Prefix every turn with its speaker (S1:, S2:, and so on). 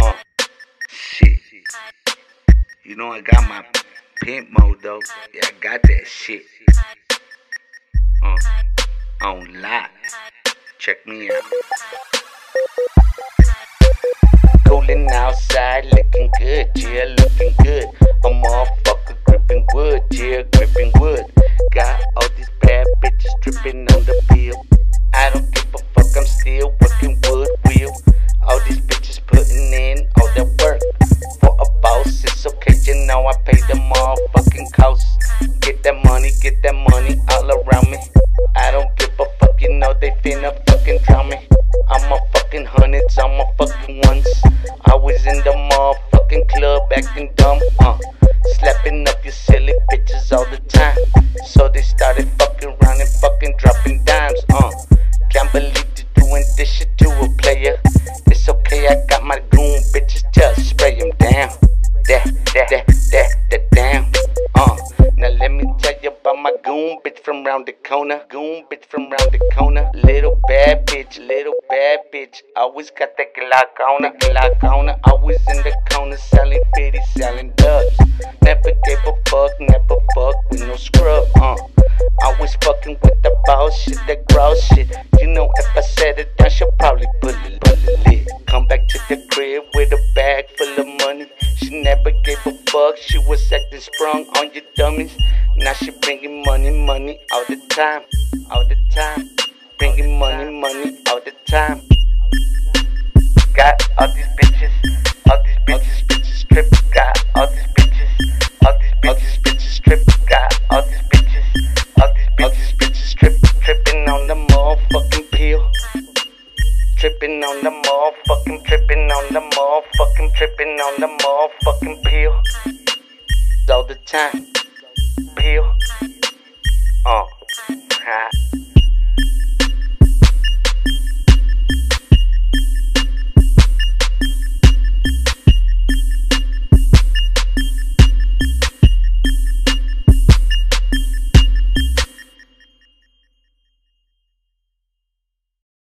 S1: Uh, shit. You know I got my pimp mode though. Yeah, I got that shit. Uh, on lock. Check me out. Cooling outside, looking good, yeah, looking good. A motherfucker gripping wood, yeah, gripping wood. Got all these bad bitches dripping on the bill. You a fucking me. I'm a fucking hundreds, I'm a fucking ones. I was in the motherfucking club acting dumb, uh. Slapping up your silly bitches all the time. So they started fucking around and fucking dropping dimes, uh. Can't believe you're doing this shit to a player. It's okay, I got my goon bitches, just spray them down. That, that, that, that, that down. Uh, now let me tell goon bitch from round the corner. Goon bitch from round the corner. Little bad bitch, little bad bitch. Always got that Glock on her, Glock on her. Always in the corner selling 50, selling dubs. Never gave a fuck, never fuck with no scrub, uh. Always fucking with the boss shit, that gross shit. You know if I said it fuck, she was acting sprung on your dummies. Now she bringing money, money all the time, all the time. Bringing money, money all the time. Got all these bitches, all these bitches, bitches strip. Got all these bitches, all these bitches, bitches strip. Got all these bitches, all these bitches, bitches. Tripping on the motherfucking. Tripping on the motherfucking, tripping on the motherfucking, tripping on the motherfucking pill. All the time.